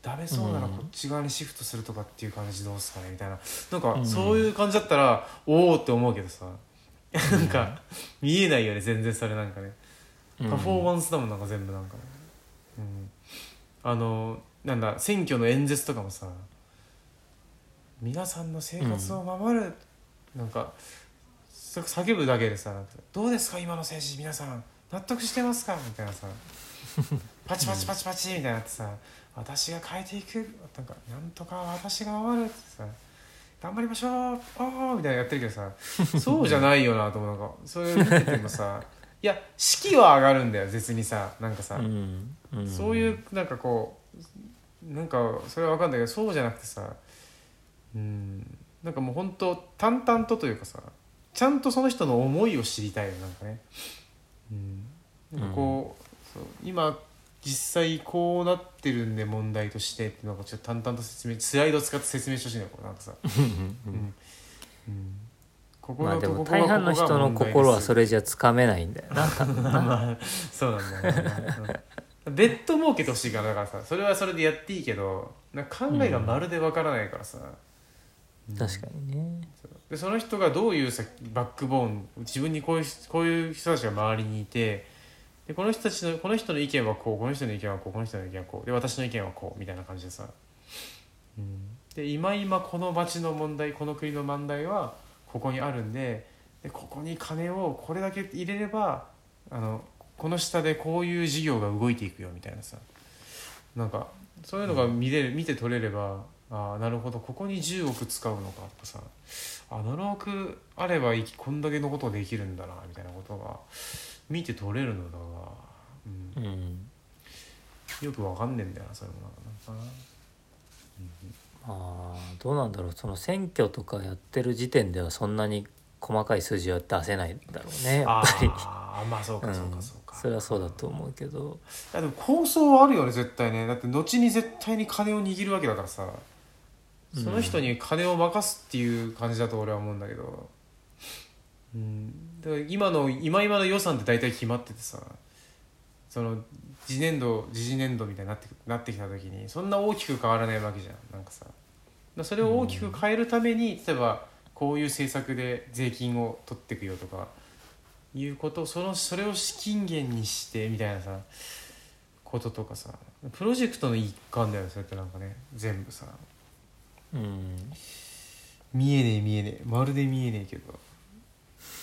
ダメそうならうん。こっち側にシフトするとかっていう感じどうすかねみたいな。なんかうん。そういう感じだったら、おおって思うけどさ。なんか見えないよね全然それなんかね。うんパフォーマンスだもんなんか全部なんか。ね、うん、あのなんだ選挙の演説とかもさ皆さんの生活を守る、なんかそ叫ぶだけでさどうですか今の政治皆さん。納得してますか？みたいなさ。パチパチパチパチみたいになってさ私が変えていく。なんかなんとか私が守るってさ。頑張りましょう。おーみたいなやってるけどさ。そうじゃないよなと思う。なんかそれ見ててもさいや士気は上がるんだよ別にさなんかさ、うんうん。そういうなんかこうなんかそれは分かんないけどそうじゃなくてさうんなんかもう本当淡々とというかさちゃんとその人の思いを知りたいよなんかね、うん、なんかこう,、そう今実際こうなってるんで問題としてっていうのをちょっと淡々と説明スライドを使って説明してほしいのよこうなんかさ、うんうんまあがでも大半の人の心はそれれじゃつかめないんだよな。まあそうなんだベッド設けてほしいからだからさそれはそれでやっていいけどなんか考えがまるでわからないからさ、うん確かにねでその人がどういうさバックボーン自分にこういうこういう人たちが周りにいてでこの人たちのこの人の意見はこうこの人の意見はこうこの人の意見はこうで私の意見はこうみたいな感じでさ、うん、で今今この町の問題この国の問題はここにあるんででここに金をこれだけ入れればあのこの下でこういう事業が動いていくよみたいなさ。なんかそういうのが見れる、見て取れればああなるほどここに10億使うのかとかさ。あ7億あればいこんだけのことができるんだなみたいなことが見て取れるのだが、うん。うん。よくわかんねえんだよなそれもな。ん。かな。あーどうなんだろう。その選挙とかやってる時点ではそんなに細かい数字は出せないだろうねやっぱり。ああまあそうかそうかそうか、それはそうだと思うけど。いやでも構想はあるよね絶対ね。だって後に絶対に金を握るわけだからさ。その人に金を任すっていう感じだと俺は思うんだけど。うん。だから今の今今の予算って大体決まっててさ。その次年度次次年度みたいになってなってきた時にそんな大きく変わらないわけじゃん。なんかさそれを大きく変えるために、例えばこういう政策で税金を取っていくよとかいうことそのそれを資金源にしてみたいなさこととかさプロジェクトの一環だよそれってなんかね全部さ。うん。見えねえ見えねえまるで見えねえけど。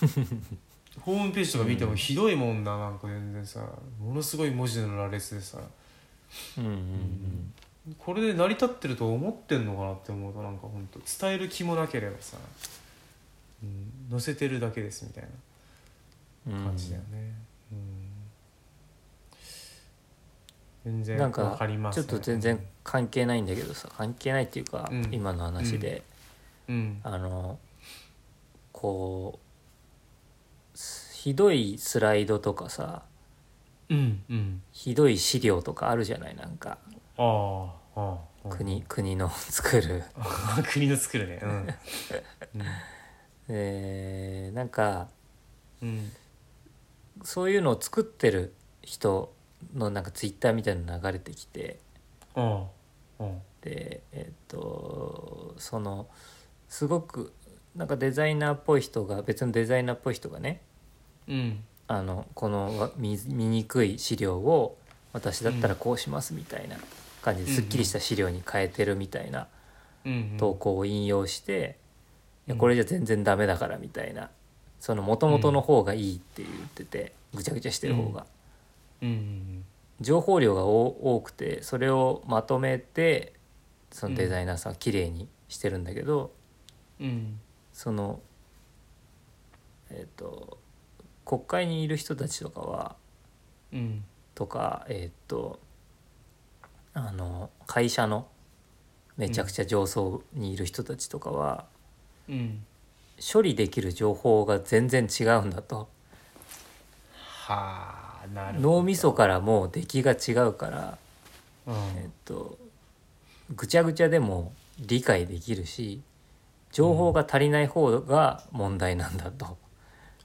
ホームページとか見てもひどいもんななんか全然さ。ものすごい文字の羅列でさ。うんうんこれで成り立ってると思ってんのかなって思うとなんか本当伝える気もなければさ、うん、載せてるだけですみたいうんな感じだよね、うん。全然わかります、ね、ちょっと全然関係ないんだけどさ関係ないっていうか、うん。今の話で、うん。あのこうすひどいスライドとかさうんうん。ひどい資料とかあるじゃないなんかああ国国の作る。国の作るね。うん。えーなんかうん。そういうのを作ってる人のなんかツイッターみたいなの流れてきて。でえっ、とそのすごくなんかデザイナーっぽい人が別のデザイナーっぽい人がねうん。あのこのわ見見にくい資料を私だったらこうしますみたいな感じですっきりした資料に変えてるみたいなうん投稿を引用して、いやうん。これじゃ全然ダメだからみたいな。その元々の方がいいって言ってて、ぐちゃぐちゃしてる方が、情報量が多多くてそれをまとめてそのデザイナーさんは綺麗にしてるんだけど、うん。そのえっ、と国会にいる人たちとかはうん。とかえっ、とあの会社のめちゃくちゃ上層にいる人たちとかは、うん。処理できる情報が全然違うんだと。はあなるほど。脳みそからもう出来が違うから、うん。えっとぐちゃぐちゃでも理解できるし情報が足りない方が問題なんだと、は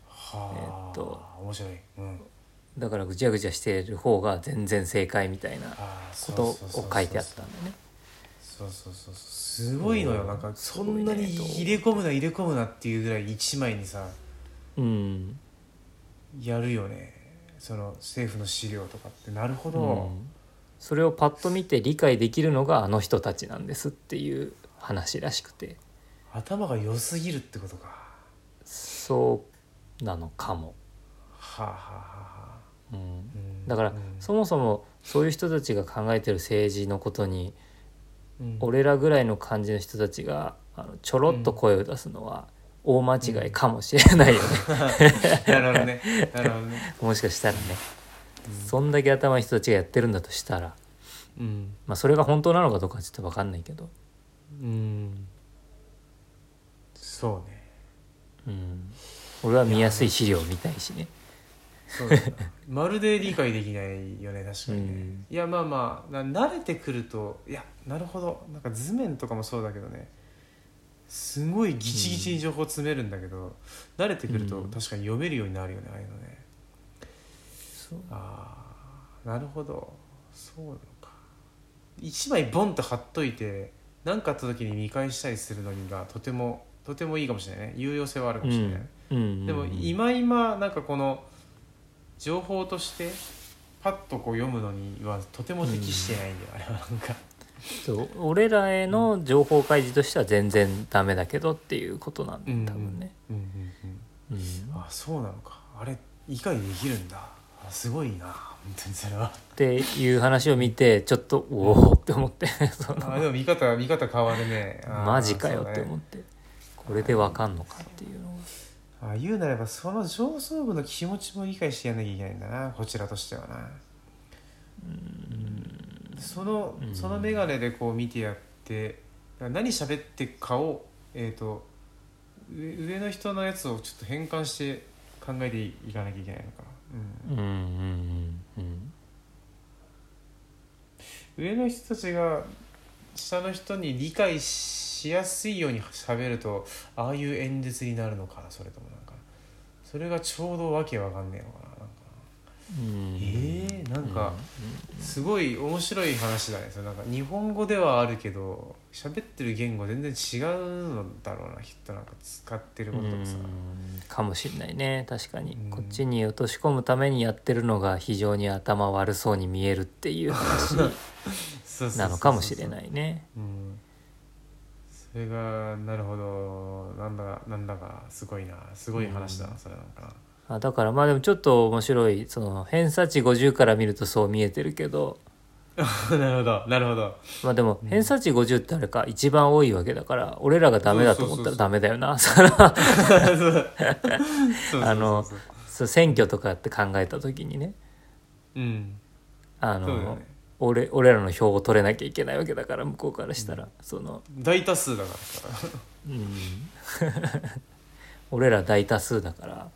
あえっと面白い。うんだからぐちゃぐちゃしてる方が全然正解みたいなことを書いてあったんだね。そうそうそうすごいのよ。うんなん。かそんなに入れ込むな入れ込むなっていうぐらい一枚にさうん。やるよね。その政府の資料とかって。なるほど、うん。それをパッと見て理解できるのがあの人たちなんですっていう話らしくて。頭が良すぎるってことか。そうなのかも。はあはあはあはあだからうん。そもそもそういう人たちが考えてる政治のことにうん。俺らぐらいの感じの人たちがあのちょろっと声を出すのは大間違いかもしれないよね、なるほどね。なるほどね。もしかしたらね、そんだけ頭いい人たちがやってるんだとしたら、うん。まあ、それが本当なのかどうかはちょっと分かんないけど、うん。そうね。うん、俺は見やすい資料を見たいしねそうまるで理解できないよね確かにね、うん。いやまあまあな慣れてくるといやなるほど。なんか図面とかもそうだけどね。すごいギチギチに情報詰めるんだけど、慣れてくるとうん。確かに読めるようになるよねああいうのね。そう。ああなるほど。そうなのか。一枚ボンと貼っといて何かあった時に見返したりするのにがとてもとてもいいかもしれないね。有用性はあるかもしれない、うん。うん。でも今今なんかこの情報としてパッとこう読むのにはとても適してないんだよ、あれは。なんか。そう俺らへの情報開示としては全然ダメだけどっていうことなんだよ多分ね。うんうんうんうん。あそうなのか。あれ理解できるんだ。あすごいな。本当にそれは。っていう話を見てちょっとおおって思って。その。あでも見方見方変わるね。マジかよって思って。これでわかんのかっていうのがあ言うなればその上層部の気持ちも理解してやんなきゃいけないんだなこちらとしてはな。そのうん。その眼鏡でこう見てやって何喋ってっかをえっ、と上上の人のやつをちょっと変換して考えていかなきゃいけないのか、うん。うんうんうんうん。上の人たちが下の人に理解しやすいように喋るとああいう演説になるのかなそれともなんか。それがちょうどわけわかんねえのかななんか。うん。えー、なんかすごい面白い話だね。それなんか日本語ではあるけど喋ってる言語全然違うのだろうなきっとなんか使ってることとかさ。うんかもしれないね確かに。うん。こっちに落とし込むためにやってるのが非常に頭悪そうに見えるっていう話。なのかもしれないね。うん。そそれがなるほど。なんだなんだかすごいな。すごい話だな、それなんか。なあだからまあでもちょっと面白い。その偏差値50から見るとそう見えてるけど なるほどなるほど。まあでも偏差値50ってあれか一番多いわけだから俺らがダメだと思ったらダメだよな。そあのそ選挙とかって考えた時にね。うん。あの、ね。俺俺らの票を取れなきゃいけないわけだから向こうからしたら、その大多数だから。さうん。俺ら大多数だから。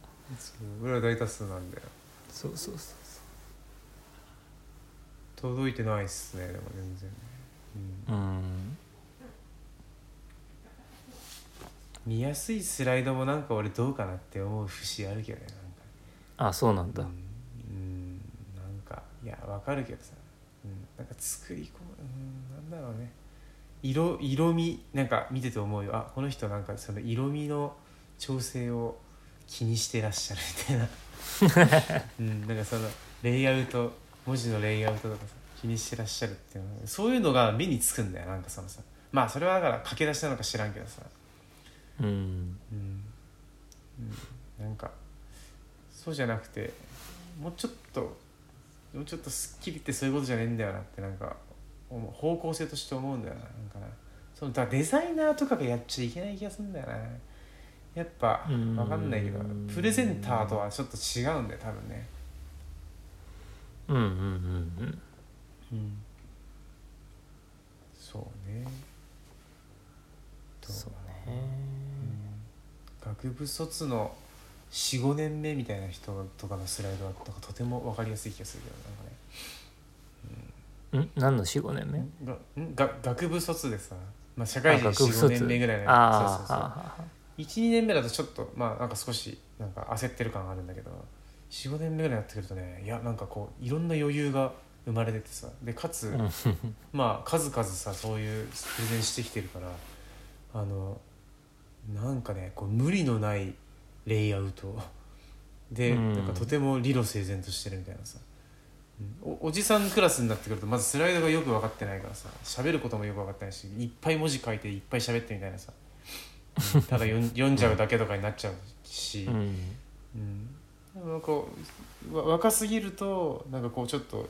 俺は大多数なんだよ。そうそうそう届いてないっすねでも全然。ね、うん。うん。見やすいスライドもなんか俺どうかなって思う節あるけどねあそうなんだ。なんかうん、うん、なんかいやわかるけどさ、うん、なんか作り込む、うん、なんだろうね。色色味なんか見てて思うよ。あこの人なんかその色味の調整を気にしてらっしゃるみたいな、うん、なんかそのレイアウト文字のレイアウトとかさ気にしてらっしゃるっていうのそういうのが目につくんだよなんかそのさ。まあそれはだから駆け出しなのか知らんけどさ。うん。うん、うん、なん。かそうじゃなくてもうちょっともうちょっとすっきりってそういうことじゃねえん。だよなってなん。か方向性として思うん。だよななん。かなそのだデザイナーとかがやっちゃいけない気がするん。だよなやっぱうん。わかん。ないけどプレゼンターとはちょっと違うん。だよ多分ねうんうんうんうん。うん。そうね。どうそうだろね学部卒の45年目みたいな人とかのスライドはなんかとても分かりやすい気がするけん。何の45年目？どなん。かねがんが学部卒でさ、まあ、社会人あ学部45卒年目ぐらいのあそうそうそう。あ12年目だとちょっとまあなんか少しなんか焦ってる感があるんだけど45年目ぐらいになってくるとねいやなんかこういろんな余裕が生まれててさでかつ、うん。まあ数々さそういうプレゼンしてきてるからあのなんかねこう無理のないレイアウト。で、うん。なんかとても理路整然としてるみたいなさ、うん。おおじさんクラスになってくるとまずスライドがよく分かってないからさ喋ることもよく分かってないしいっぱい文字書いていっぱい喋ってみたいなさ、うん。ただ読ん読んじゃうだけとかになっちゃうし、うん。うん、でもこうわ若すぎるとなんかこうちょっと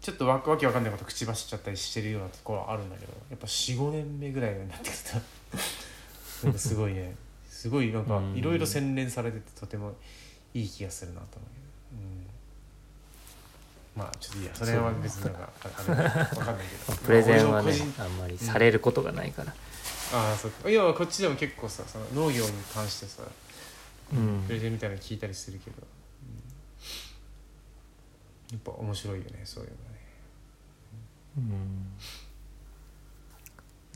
ちょっとわわけわかんないこと口走っちゃったりしてるようなところはあるんだけどやっぱ45年目ぐらいになってくるとなんかすごいねすごいなんかうんいろいろ洗練されててとてもいい気がするなと思う。うん、まあちょっといいやそれは別になんかああれわかんないけど。プレゼンはねまあんまりされることがないから。ああそうか。いやこっちでも結構さその農業に関してさうんプレゼンみたいなの聞いたりするけど、うん。やっぱ面白いよねそういうのがね。うん。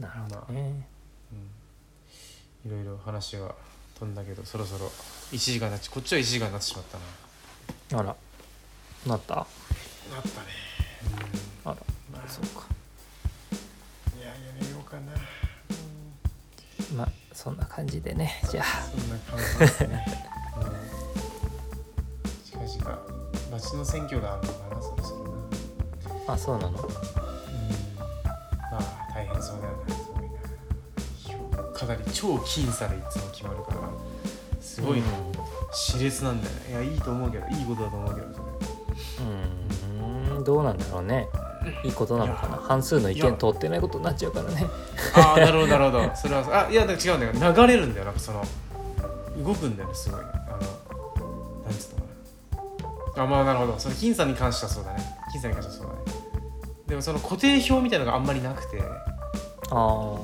なるほどね。いろいろ話は飛んだけどそろそろ1時間なっちこっちは1時間になってしまったな。あら。なった？なったね。あら。まあ。そうか。いややめようかなまあそんな感じでねじゃあ。そんな感じですね、うん、近々町の選挙があるのかなそろそろなあそうなの？うん。まあ大変そうだよなすごいなかなり超僅差でいつも決まるから。すごいうん。熾烈なんだよね。いやいいと思うけどいいことだと思うけどそれ。うん。どうなんだろうねいいことなのかな？い半数の意見通ってないことになっちゃうからね。ああなるほどなるほど。それはあいや違うんだよ。流れるんだよ。なんかその動くんだよねすごい。あのなんつうのかな。あまあなるほど。その僅差に関してはそうだね。僅差に関してはそうだね。でもその固定表みたいなのがあんまりなくて。あ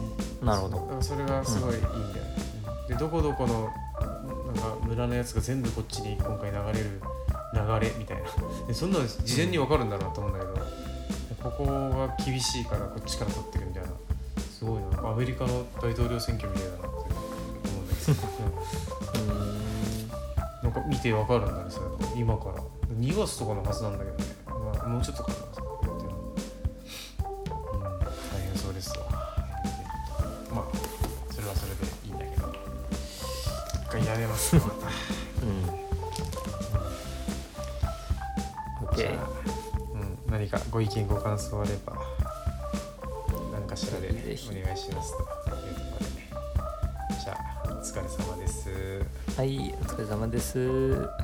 あなるほど。だからそれがすごいいいんだよね、でどこどこのなんか村のやつが全部こっちに今回流れる流れみたいな。でそんなの事前に分かるんだなと思うんだけど、ここが厳しいからこっちから取ってくみたいな。すごいな。アメリカの大統領選挙みたいだなって思うんだけど、うん。なんか見て分かるんだねそれ今から。2月とかのはずなんだけどね、まあ、もうちょっとか誘れば何かしらでお願いしますというところで、ね、じゃあお疲れ様です。はいお疲れ様です。